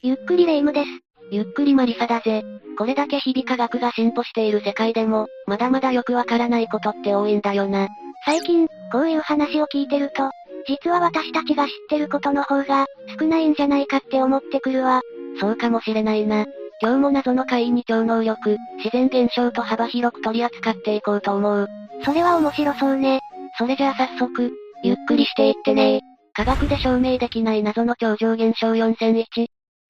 ゆっくりレ夢ムです。ゆっくりマリサだぜ。これだけ日々科学が進歩している世界でも、まだまだよくわからないことって多いんだよな。最近、こういう話を聞いてると、実は私たちが知ってることの方が、少ないんじゃないかって思ってくるわ。そうかもしれないな。今日も謎の怪異に超能力、自然現象と幅広く取り扱っていこうと思う。それは面白そうね。それじゃあ早速、ゆっくりしていってね科学で証明できない謎の超常現象4001。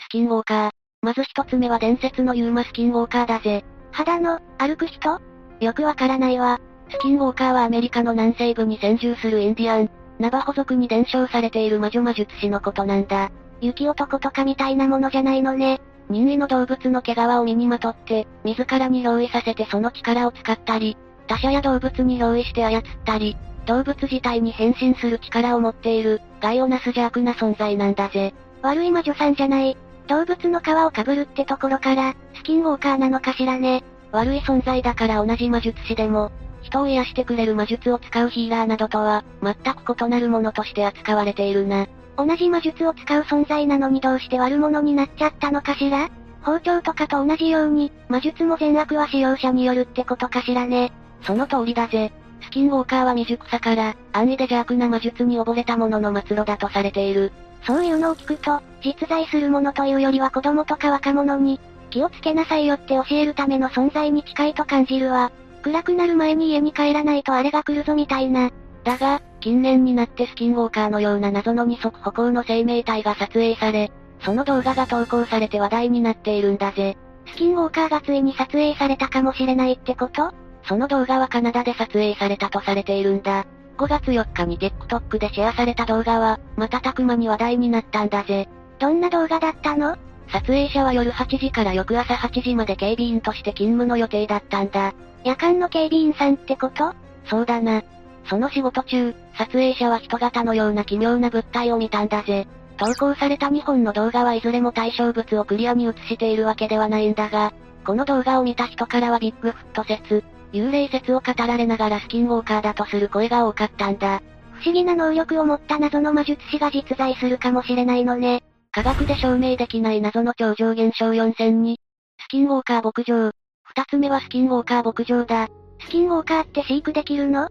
スキンウォーカー。まず一つ目は伝説のユーマスキンウォーカーだぜ。肌の、歩く人？よくわからないわ。スキンウォーカーはアメリカの南西部に先住するインディアン、ナバホ族に伝承されている魔女魔術師のことなんだ。雪男とかみたいなものじゃないのね。任意の動物の毛皮を身にまとって、自らに憑依させてその力を使ったり、他者や動物に憑依して操ったり、動物自体に変身する力を持っている、害をなす邪悪な存在なんだぜ。悪い魔女さんじゃない。動物の皮を被るってところから、スキンウォーカーなのかしらね。悪い存在だから同じ魔術師でも、人を癒してくれる魔術を使うヒーラーなどとは、全く異なるものとして扱われているな。同じ魔術を使う存在なのにどうして悪者になっちゃったのかしら？包丁とかと同じように、魔術も善悪は使用者によるってことかしらね。その通りだぜ。スキンウォーカーは未熟さから、安易で邪悪な魔術に溺れた者の末路だとされている。そういうのを聞くと、実在するものというよりは子供とか若者に、気をつけなさいよって教えるための存在に近いと感じるわ。暗くなる前に家に帰らないとあれが来るぞみたいな。だが、近年になってスキンウォーカーのような謎の二足歩行の生命体が撮影され、その動画が投稿されて話題になっているんだぜ。スキンウォーカーがついに撮影されたかもしれないってこと？その動画はカナダで撮影されたとされているんだ。5月4日に TikTok でシェアされた動画は、瞬く間に話題になったんだぜ。どんな動画だったの？撮影者は夜8時から翌朝8時まで警備員として勤務の予定だったんだ。夜間の警備員さんってこと？そうだな。その仕事中、撮影者は人型のような奇妙な物体を見たんだぜ。投稿された2本の動画はいずれも対象物をクリアに映しているわけではないんだが、この動画を見た人からはビッグフット説、幽霊説を語られながらスキンウォーカーだとする声が多かったんだ。不思議な能力を持った謎の魔術師が実在するかもしれないのね。科学で証明できない謎の超常現象4002。スキンウォーカー牧場。二つ目はスキンウォーカー牧場だ。スキンウォーカーって飼育できるの？っ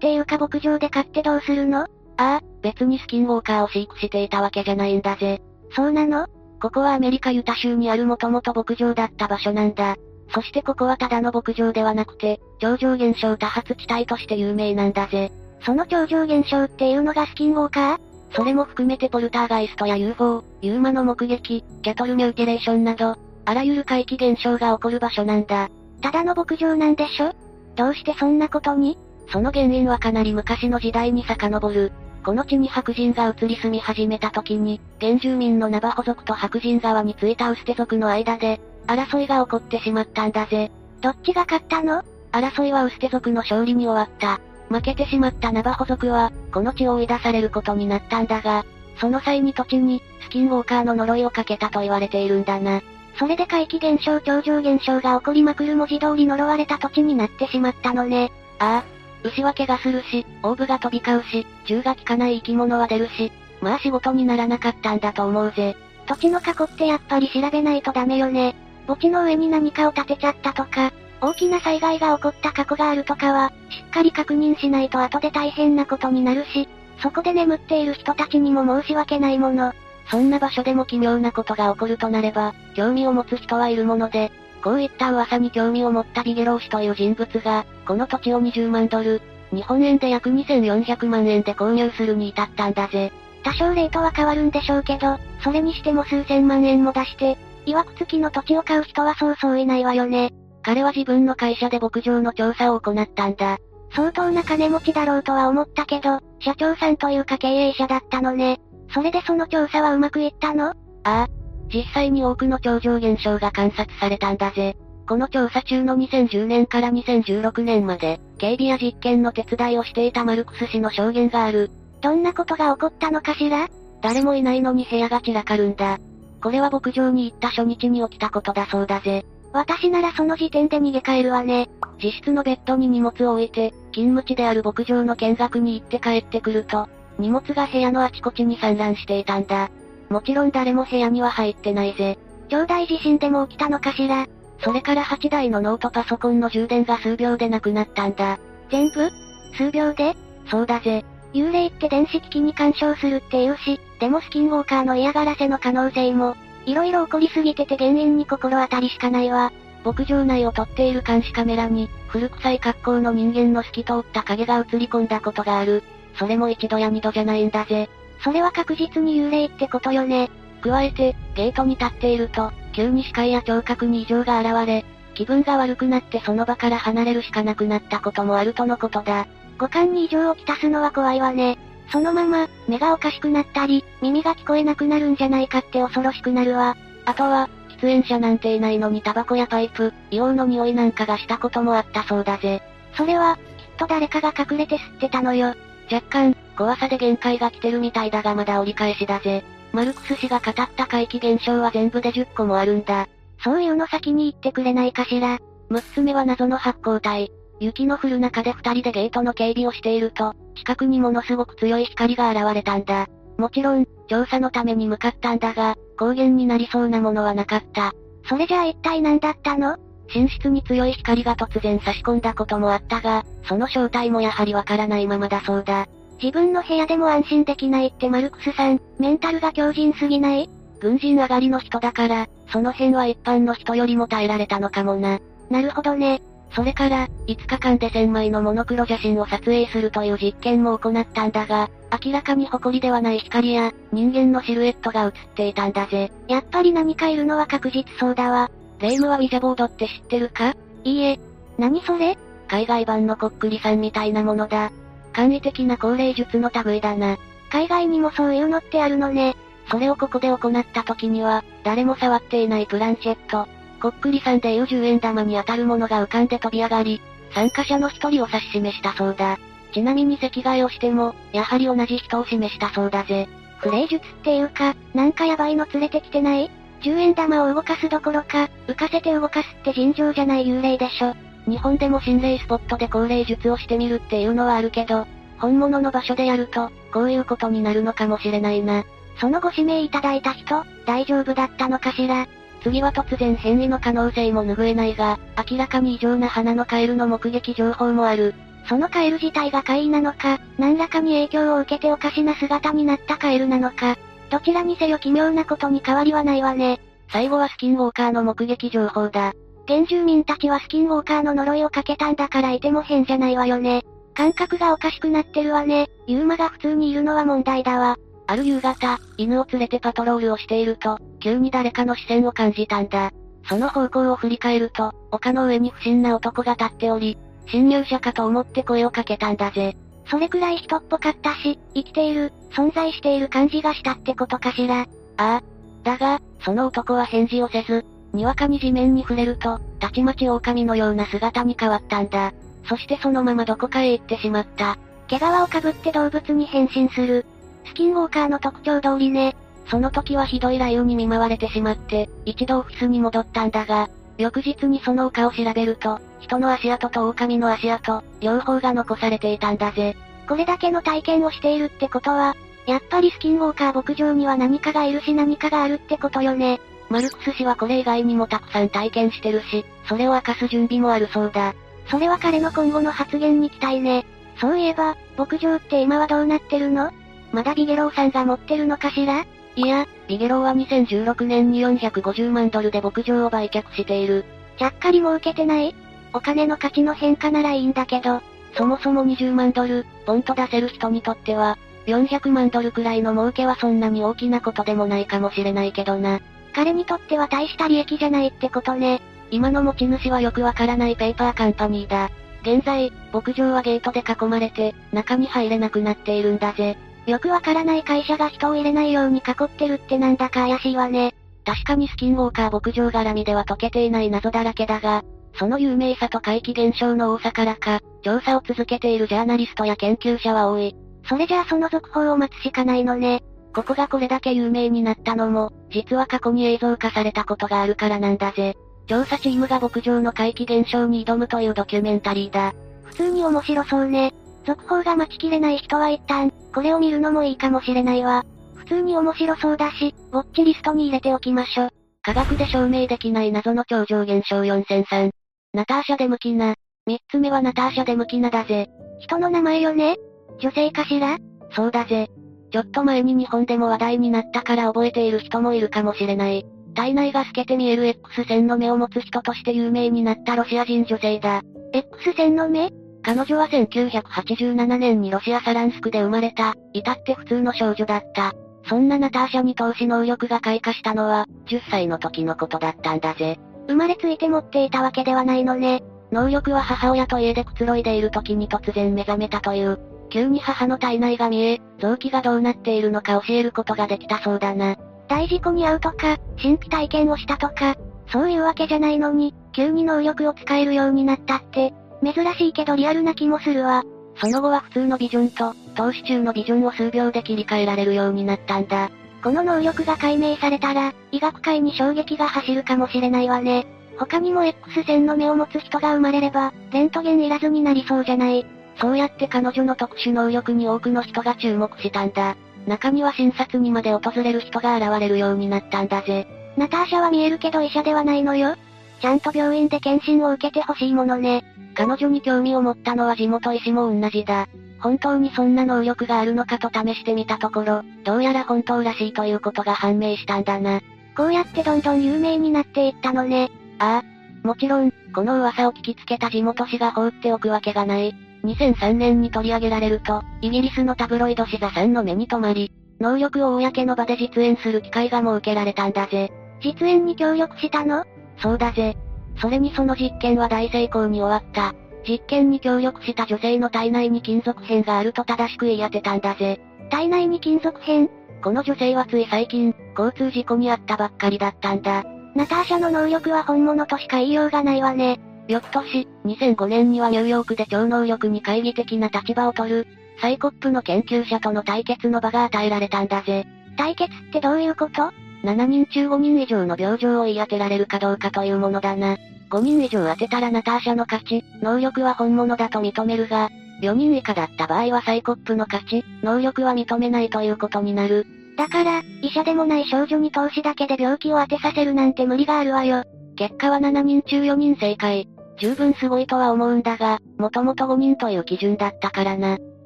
ていうか牧場で飼ってどうするの？ああ、別にスキンウォーカーを飼育していたわけじゃないんだぜ。そうなの？ここはアメリカユタ州にあるもともと牧場だった場所なんだ。そしてここはただの牧場ではなくて、超常現象多発地帯として有名なんだぜ。その超常現象っていうのがスキンウォーカー？それも含めてポルターガイストや UFO、ユーマの目撃、キャトルミューティレーションなど、あらゆる怪奇現象が起こる場所なんだ。ただの牧場なんでしょ？どうしてそんなことに？その原因はかなり昔の時代に遡る。この地に白人が移り住み始めた時に、原住民のナバホ族と白人側についたウステ族の間で、争いが起こってしまったんだぜ。どっちが勝ったの？争いはウステ族の勝利に終わった。負けてしまったナバホ族は、この地を追い出されることになったんだが、その際に土地に、スキンウォーカーの呪いをかけたと言われているんだな。それで怪奇現象超常現象が起こりまくる文字通り呪われた土地になってしまったのね。ああ。牛は怪我するし、オーブが飛び交うし、銃が効かない生き物は出るし、まあ仕事にならなかったんだと思うぜ。土地の過去ってやっぱり調べないとダメよね。墓地の上に何かを建てちゃったとか、大きな災害が起こった過去があるとかは、しっかり確認しないと後で大変なことになるし、そこで眠っている人たちにも申し訳ないもの。そんな場所でも奇妙なことが起こるとなれば、興味を持つ人はいるもので、こういった噂に興味を持ったビゲロー氏という人物が、この土地を20万ドル、日本円で約2400万円で購入するに至ったんだぜ。多少レートは変わるんでしょうけど、それにしても数千万円も出して、曰く付きの土地を買う人はそうそういないわよね。彼は自分の会社で牧場の調査を行ったんだ。相当な金持ちだろうとは思ったけど、社長さんというか経営者だったのね。それでその調査はうまくいったの？ああ。実際に多くの超常現象が観察されたんだぜ。この調査中の2010年から2016年まで、警備や実験の手伝いをしていたマルクス氏の証言がある。どんなことが起こったのかしら？誰もいないのに部屋が散らかるんだ。これは牧場に行った初日に起きたことだそうだぜ。私ならその時点で逃げ帰るわね。自室のベッドに荷物を置いて、勤務地である牧場の見学に行って帰ってくると、荷物が部屋のあちこちに散乱していたんだ。もちろん誰も部屋には入ってないぜ。兄弟地震でも起きたのかしらそれから8台のノートパソコンの充電が数秒でなくなったんだ。全部？数秒で？そうだぜ。幽霊って電子機器に干渉するって言うし、でもスキンウォーカーの嫌がらせの可能性も、いろいろ起こりすぎてて原因に心当たりしかないわ。牧場内を撮っている監視カメラに、古臭い格好の人間の透き通った影が映り込んだことがある。それも一度や二度じゃないんだぜ。それは確実に幽霊ってことよね。加えて、ゲートに立っていると、急に視界や聴覚に異常が現れ、気分が悪くなってその場から離れるしかなくなったこともあるとのことだ。五感に異常をきたすのは怖いわね。そのまま、目がおかしくなったり、耳が聞こえなくなるんじゃないかって恐ろしくなるわ。あとは、喫煙者なんていないのにタバコやパイプ、硫黄の匂いなんかがしたこともあったそうだぜ。それは、きっと誰かが隠れて吸ってたのよ。若干、怖さで限界が来てるみたいだがまだ折り返しだぜ。マルクス氏が語った怪奇現象は全部で10個もあるんだ。そういうの先に言ってくれないかしら。6つ目は謎の発光体。雪の降る中で二人でゲートの警備をしていると、近くにものすごく強い光が現れたんだ。もちろん、調査のために向かったんだが、光源になりそうなものはなかった。それじゃあ一体何だったの？寝室に強い光が突然差し込んだこともあったが、その正体もやはりわからないままだそうだ。自分の部屋でも安心できないってマルクスさん、メンタルが強靭すぎない？軍人上がりの人だから、その辺は一般の人よりも耐えられたのかもな。なるほどね。それから、5日間で1000枚のモノクロ写真を撮影するという実験も行ったんだが、明らかに埃ではない光や、人間のシルエットが映っていたんだぜ。やっぱり何かいるのは確実そうだわ。レイムはウィジャボードって知ってるか？いいえ。何それ？海外版のこっくりさんみたいなものだ。簡易的な高齢術の類だな。海外にもそういうのってあるのね。それをここで行った時には、誰も触っていないプランシェット、こっくりさんでいう10円玉に当たるものが浮かんで飛び上がり、参加者の一人を指し示したそうだ。ちなみに席替えをしても、やはり同じ人を示したそうだぜ。クレイ術っていうか、なんかヤバいの連れてきてない ?10 円玉を動かすどころか、浮かせて動かすって尋常じゃない幽霊でしょ。日本でも心霊スポットで高齢術をしてみるっていうのはあるけど、本物の場所でやると、こういうことになるのかもしれないな。そのご指名いただいた人、大丈夫だったのかしら？次は突然変異の可能性も拭えないが、明らかに異常な花のカエルの目撃情報もある。そのカエル自体が怪異なのか、何らかに影響を受けておかしな姿になったカエルなのか、どちらにせよ奇妙なことに変わりはないわね。最後はスキンウォーカーの目撃情報だ。原住民たちはスキンウォーカーの呪いをかけたんだからいても変じゃないわよね。感覚がおかしくなってるわね。ユーマが普通にいるのは問題だわ。ある夕方、犬を連れてパトロールをしていると、急に誰かの視線を感じたんだ。その方向を振り返ると、丘の上に不審な男が立っており、侵入者かと思って声をかけたんだぜ。それくらい人っぽかったし、生きている、存在している感じがしたってことかしら。ああ。だが、その男は返事をせず、にわかに地面に触れると、たちまち狼のような姿に変わったんだ。そしてそのままどこかへ行ってしまった。毛皮をかぶって動物に変身する。スキンウォーカーの特徴通りね。その時はひどい雷雨に見舞われてしまって、一度オフィスに戻ったんだが、翌日にその丘を調べると、人の足跡と狼の足跡、両方が残されていたんだぜ。これだけの体験をしているってことは、やっぱりスキンウォーカー牧場には何かがいるし何かがあるってことよね。マルクス氏はこれ以外にもたくさん体験してるし、それを明かす準備もあるそうだ。それは彼の今後の発言に期待ね。そういえば、牧場って今はどうなってるの？まだビゲローさんが持ってるのかしら？いや、ビゲローは2016年に450万ドルで牧場を売却している。ちゃっかり儲けてない？お金の価値の変化ならいいんだけど、そもそも20万ドル、ポンと出せる人にとっては、400万ドルくらいの儲けはそんなに大きなことでもないかもしれないけどな。彼にとっては大した利益じゃないってことね。今の持ち主はよくわからないペーパーカンパニーだ。現在、牧場はゲートで囲まれて、中に入れなくなっているんだぜ。よくわからない会社が人を入れないように囲ってるってなんだか怪しいわね。確かにスキンウォーカー牧場絡みでは解けていない謎だらけだが、その有名さと怪奇現象の多さからか、調査を続けているジャーナリストや研究者は多い。それじゃあその続報を待つしかないのね。ここがこれだけ有名になったのも、実は過去に映像化されたことがあるからなんだぜ。調査チームが牧場の怪奇現象に挑むというドキュメンタリーだ。普通に面白そうね。続報が待ちきれない人は一旦、これを見るのもいいかもしれないわ。普通に面白そうだし、ウォッチリストに入れておきましょ。科学で証明できない謎の超常現象4003。ナターシャ・デムキナ。三つ目はナターシャ・デムキナだぜ。人の名前よね？女性かしら？そうだぜ。ちょっと前に日本でも話題になったから覚えている人もいるかもしれない。体内が透けて見える X 線の目を持つ人として有名になったロシア人女性だ。X 線の目？彼女は1987年にロシアサランスクで生まれた、至って普通の少女だった。そんなナターシャに投資能力が開花したのは、10歳の時のことだったんだぜ。生まれついて持っていたわけではないのね。能力は母親と家でくつろいでいる時に突然目覚めたという。急に母の体内が見え、臓器がどうなっているのか教えることができたそうだな。大事故に遭うとか、神秘体験をしたとか、そういうわけじゃないのに、急に能力を使えるようになったって、珍しいけどリアルな気もするわ。その後は普通のビジョンと、投資中のビジョンを数秒で切り替えられるようになったんだ。この能力が解明されたら、医学界に衝撃が走るかもしれないわね。他にも X 線の目を持つ人が生まれれば、レントゲンいらずになりそうじゃない。そうやって彼女の特殊能力に多くの人が注目したんだ。中には診察にまで訪れる人が現れるようになったんだぜ。ナターシャは見えるけど医者ではないのよ。ちゃんと病院で検診を受けてほしいものね。彼女に興味を持ったのは地元医師も同じだ。本当にそんな能力があるのかと試してみたところ、どうやら本当らしいということが判明したんだな。こうやってどんどん有名になっていったのね。ああ。もちろん、この噂を聞きつけた地元紙が放っておくわけがない。2003年に取り上げられると、イギリスのタブロイド紙ザさんの目に留まり、能力を公の場で実演する機会が設けられたんだぜ。実演に協力したの？そうだぜ。それにその実験は大成功に終わった。実験に協力した女性の体内に金属片があると正しく言い当てたんだぜ。体内に金属片？この女性はつい最近、交通事故に遭ったばっかりだったんだ。ナターシャの能力は本物としか言いようがないわね。翌年、2005年にはニューヨークで超能力に懐疑的な立場を取る、サイコップの研究者との対決の場が与えられたんだぜ。対決ってどういうこと？?7 人中5人以上の病状を言い当てられるかどうかというものだな。5人以上当てたらナターシャの勝ち、能力は本物だと認めるが、4人以下だった場合はサイコップの勝ち、能力は認めないということになる。だから、医者でもない少女に投資だけで病気を当てさせるなんて無理があるわよ。結果は7人中4人正解。十分すごいとは思うんだが、もともと5人という基準だったからな。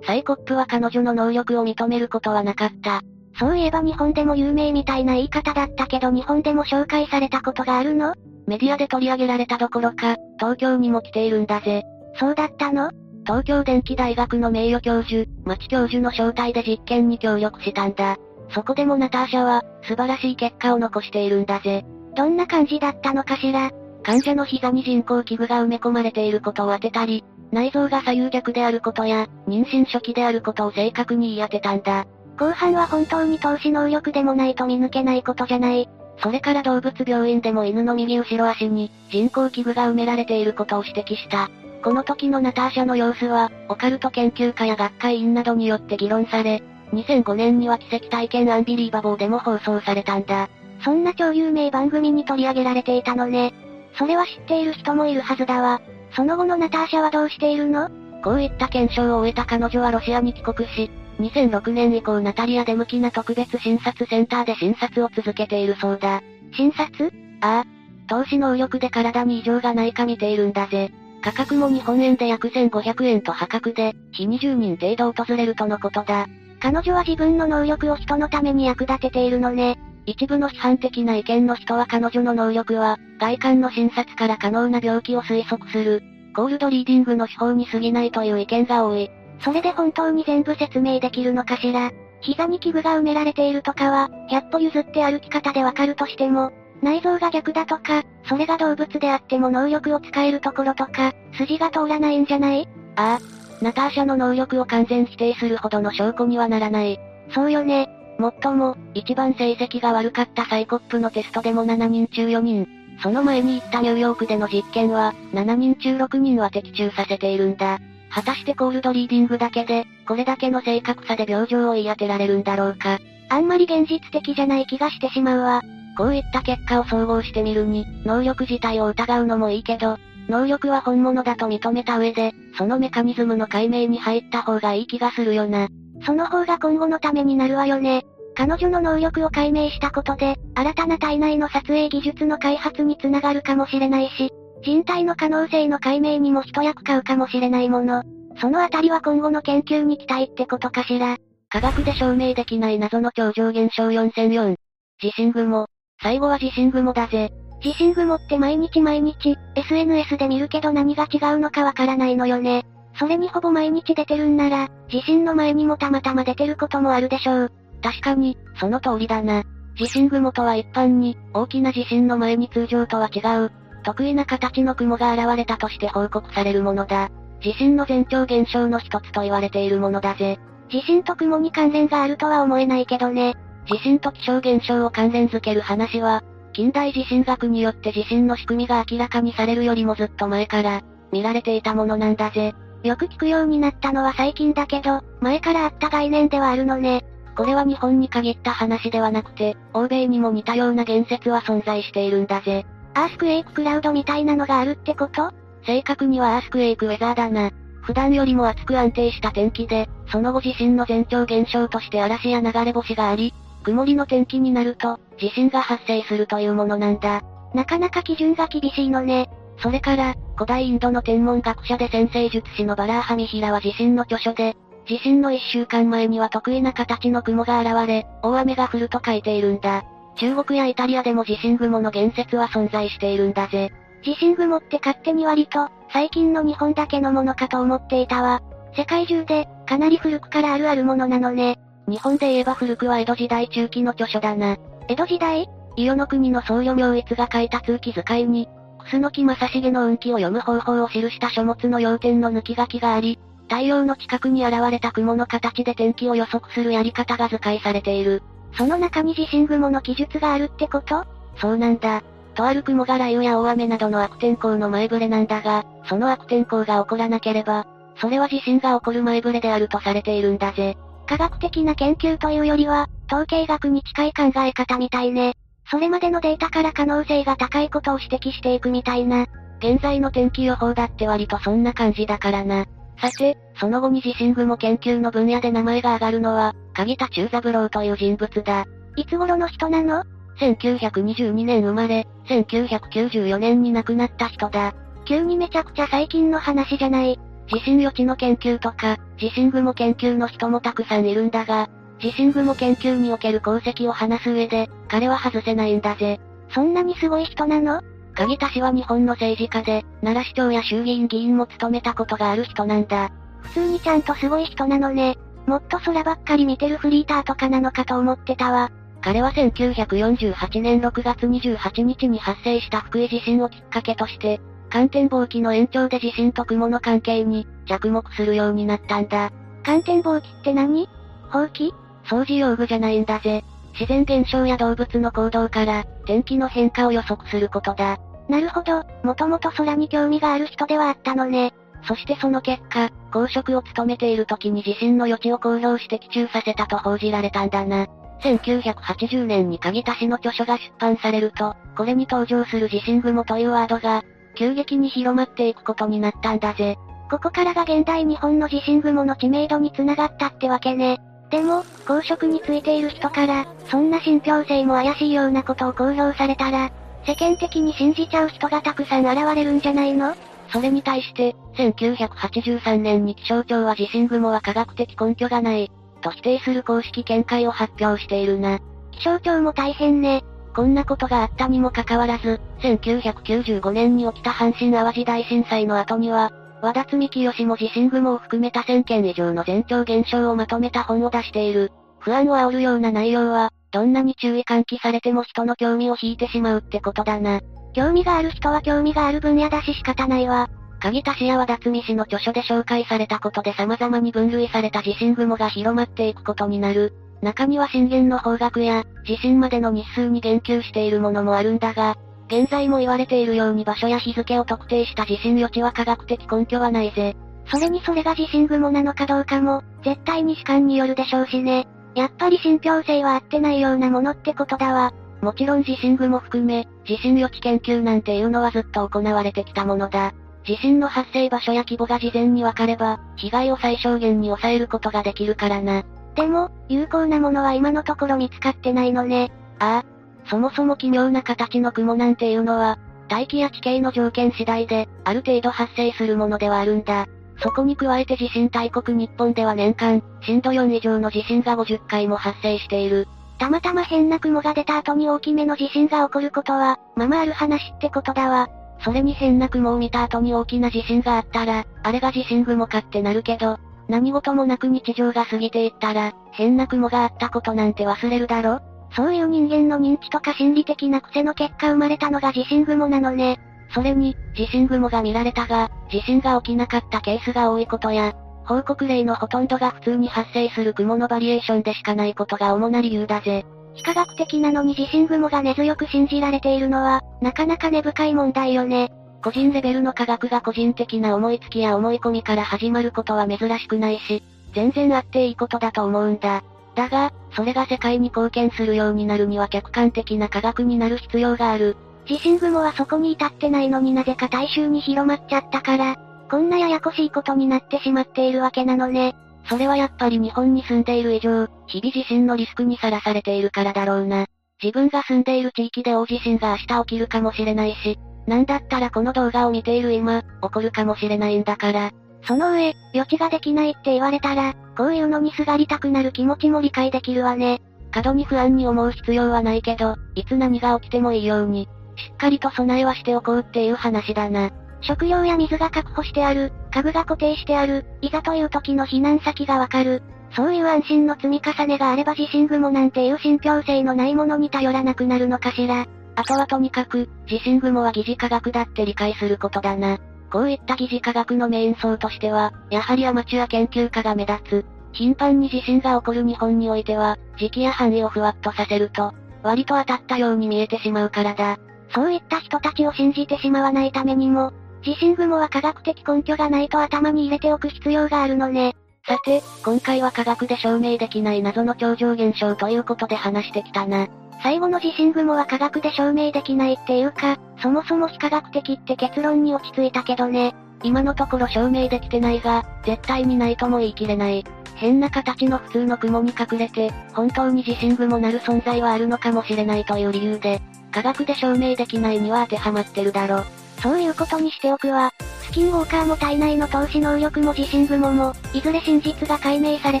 サイコップは彼女の能力を認めることはなかった。そういえば日本でも有名みたいな言い方だったけど日本でも紹介されたことがあるの？メディアで取り上げられたどころか、東京にも来ているんだぜ。そうだったの？東京電機大学の名誉教授、町教授の招待で実験に協力したんだ。そこでもナターシャは、素晴らしい結果を残しているんだぜ。どんな感じだったのかしら？患者の膝に人工器具が埋め込まれていることを当てたり、内臓が左右逆であることや、妊娠初期であることを正確に言い当てたんだ。後半は本当に投資能力でもないと見抜けないことじゃない。それから動物病院でも犬の右後ろ足に人工器具が埋められていることを指摘した。この時のナターシャの様子は、オカルト研究家や学会員などによって議論され、2005年には奇跡体験アンビリーバボーでも放送されたんだ。そんな超有名番組に取り上げられていたのね。それは知っている人もいるはずだわ。その後のナターシャはどうしているの？こういった検証を終えた彼女はロシアに帰国し、2006年以降ナタリアで向きな特別診察センターで診察を続けているそうだ。診察？ああ。投資能力で体に異常がないか見ているんだぜ。価格も日本円で約1500円と破格で、日20人程度訪れるとのことだ。彼女は自分の能力を人のために役立てているのね。一部の批判的な意見の人は彼女の能力は、外観の診察から可能な病気を推測する、コールドリーディングの手法に過ぎないという意見が多い。それで本当に全部説明できるのかしら。膝に器具が埋められているとかは、100歩譲って歩き方でわかるとしても、内臓が逆だとか、それが動物であっても能力を使えるところとか、筋が通らないんじゃない？ああ。ナターシャの能力を完全否定するほどの証拠にはならない。そうよね。もっとも、一番成績が悪かったサイコップのテストでも7人中4人。その前に行ったニューヨークでの実験は、7人中6人は的中させているんだ。果たしてコールドリーディングだけで、これだけの正確さで病状を言い当てられるんだろうか。あんまり現実的じゃない気がしてしまうわ。こういった結果を総合してみるに、能力自体を疑うのもいいけど、能力は本物だと認めた上で、そのメカニズムの解明に入った方がいい気がするよな。その方が今後のためになるわよね。彼女の能力を解明したことで、新たな体内の撮影技術の開発につながるかもしれないし、人体の可能性の解明にも一役買うかもしれないもの。そのあたりは今後の研究に期待ってことかしら。科学で証明できない謎の超常現象4004。地震雲。最後は地震雲だぜ。地震雲って毎日毎日、SNS で見るけど何が違うのかわからないのよね。それにほぼ毎日出てるんなら、地震の前にもたまたま出てることもあるでしょう。確かに、その通りだな。地震雲とは一般に、大きな地震の前に通常とは違う、得意な形の雲が現れたとして報告されるものだ。地震の前兆現象の一つと言われているものだぜ。地震と雲に関連があるとは思えないけどね。地震と気象現象を関連づける話は、近代地震学によって地震の仕組みが明らかにされるよりもずっと前から、見られていたものなんだぜ。よく聞くようになったのは最近だけど、前からあった概念ではあるのね。これは日本に限った話ではなくて、欧米にも似たような言説は存在しているんだぜ。アースクエイククラウドみたいなのがあるってこと？正確にはアースクエイクウェザーだな。普段よりも暑く安定した天気で、その後地震の前兆現象として嵐や流れ星があり、曇りの天気になると、地震が発生するというものなんだ。なかなか基準が厳しいのね。それから、古代インドの天文学者で先生術師のバラーハミヒラは地震の著書で、地震の一週間前には得意な形の雲が現れ、大雨が降ると書いているんだ。中国やイタリアでも地震雲の言説は存在しているんだぜ。地震雲って勝手に割と、最近の日本だけのものかと思っていたわ。世界中で、かなり古くからあるあるものなのね。日本で言えば古くは江戸時代中期の著書だな。江戸時代伊予の国の僧侶明一が書いた通記遣いに、楠木正成の運気を読む方法を記した書物の要点の抜き書きがあり、太陽の近くに現れた雲の形で天気を予測するやり方が図解されている。その中に地震雲の記述があるってこと？そうなんだ。とある雲が雷雨や大雨などの悪天候の前触れなんだが、その悪天候が起こらなければ、それは地震が起こる前触れであるとされているんだぜ。科学的な研究というよりは、統計学に近い考え方みたいね。それまでのデータから可能性が高いことを指摘していくみたいな。現在の天気予報だって割とそんな感じだからな。さて、その後に地震雲研究の分野で名前が挙がるのは、鍵田中三郎という人物だ。いつ頃の人なの ?1922 年生まれ、1994年に亡くなった人だ。急にめちゃくちゃ最近の話じゃない。地震予知の研究とか、地震雲研究の人もたくさんいるんだが、地震雲研究における功績を話す上で、彼は外せないんだぜ。そんなにすごい人なの？鍵田氏は日本の政治家で、奈良市長や衆議院議員も務めたことがある人なんだ。普通にちゃんとすごい人なのね。もっと空ばっかり見てるフリーターとかなのかと思ってたわ。彼は1948年6月28日に発生した福井地震をきっかけとして、寒天防機の延長で地震と雲の関係に着目するようになったんだ。寒天防機って何？ほうき掃除用具じゃないんだぜ。自然現象や動物の行動から、天気の変化を予測することだ。なるほど、もともと空に興味がある人ではあったのね。そしてその結果、公職を務めている時に地震の予知を公表して期中させたと報じられたんだな。1980年に鍵田氏の著書が出版されると、これに登場する地震雲というワードが、急激に広まっていくことになったんだぜ。ここからが現代日本の地震雲の知名度につながったってわけね。でも、公職についている人から、そんな信憑性も怪しいようなことを公表されたら、世間的に信じちゃう人がたくさん現れるんじゃないの？それに対して、1983年に気象庁は地震雲は科学的根拠がない、と否定する公式見解を発表しているな。気象庁も大変ね。こんなことがあったにもかかわらず、1995年に起きた阪神淡路大震災の後には、和田積清も地震雲を含めた1000件以上の前兆現象をまとめた本を出している。不安を煽るような内容は、どんなに注意喚起されても人の興味を引いてしまうってことだな。興味がある人は興味がある分野だし仕方ないわ。鍵田氏や和田摘氏の著書で紹介されたことで様々に分類された地震雲が広まっていくことになる。中には震源の方角や、地震までの日数に言及しているものもあるんだが、現在も言われているように場所や日付を特定した地震予知は科学的根拠はないぜ。それにそれが地震雲なのかどうかも、絶対に主観によるでしょうしね。やっぱり信憑性は合ってないようなものってことだわ。もちろん地震雲含め、地震予知研究なんていうのはずっと行われてきたものだ。地震の発生場所や規模が事前に分かれば、被害を最小限に抑えることができるからな。でも、有効なものは今のところ見つかってないのね。ああ。そもそも奇妙な形の雲なんていうのは、大気や地形の条件次第で、ある程度発生するものではあるんだ。そこに加えて地震大国日本では年間、震度4以上の地震が50回も発生している。たまたま変な雲が出た後に大きめの地震が起こることは、ままある話ってことだわ。それに変な雲を見た後に大きな地震があったら、あれが地震雲かってなるけど、何事もなく日常が過ぎていったら、変な雲があったことなんて忘れるだろ？そういう人間の認知とか心理的な癖の結果生まれたのが地震雲なのね。それに、地震雲が見られたが、地震が起きなかったケースが多いことや、報告例のほとんどが普通に発生する雲のバリエーションでしかないことが主な理由だぜ。非科学的なのに地震雲が根強く信じられているのは、なかなか根深い問題よね。個人レベルの科学が個人的な思いつきや思い込みから始まることは珍しくないし、全然あっていいことだと思うんだ。だが、それが世界に貢献するようになるには客観的な科学になる必要がある。地震雲はそこに至ってないのになぜか大衆に広まっちゃったから、こんなややこしいことになってしまっているわけなのね。それはやっぱり日本に住んでいる以上、日々地震のリスクにさらされているからだろうな。自分が住んでいる地域で大地震が明日起きるかもしれないし、なんだったらこの動画を見ている今、起こるかもしれないんだから。その上、予知ができないって言われたら、こういうのにすがりたくなる気持ちも理解できるわね。過度に不安に思う必要はないけど、いつ何が起きてもいいように、しっかりと備えはしておこうっていう話だな。食料や水が確保してある、家具が固定してある、いざという時の避難先がわかる。そういう安心の積み重ねがあれば地震雲なんていう信憑性のないものに頼らなくなるのかしら。あとはとにかく、地震雲は疑似科学だって理解することだな。こういった疑似科学のメイン層としては、やはりアマチュア研究家が目立つ。頻繁に地震が起こる日本においては、時期や範囲をふわっとさせると、割と当たったように見えてしまうからだ。そういった人たちを信じてしまわないためにも、地震雲は科学的根拠がないと頭に入れておく必要があるのね。さて、今回は科学で証明できない謎の超常現象ということで話してきたな。最後の地震雲は科学で証明できないっていうか、そもそも非科学的って結論に落ち着いたけどね。今のところ証明できてないが、絶対にないとも言い切れない。変な形の普通の雲に隠れて、本当に地震雲なる存在はあるのかもしれないという理由で、科学で証明できないには当てはまってるだろ。そういうことにしておくわ。スキンウォーカーも体内の投資能力も地震雲も、いずれ真実が解明され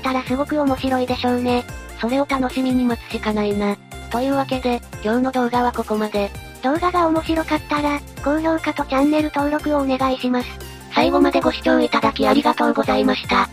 たらすごく面白いでしょうね。それを楽しみに待つしかないな。というわけで、今日の動画はここまで。動画が面白かったら、高評価とチャンネル登録をお願いします。最後までご視聴いただきありがとうございました。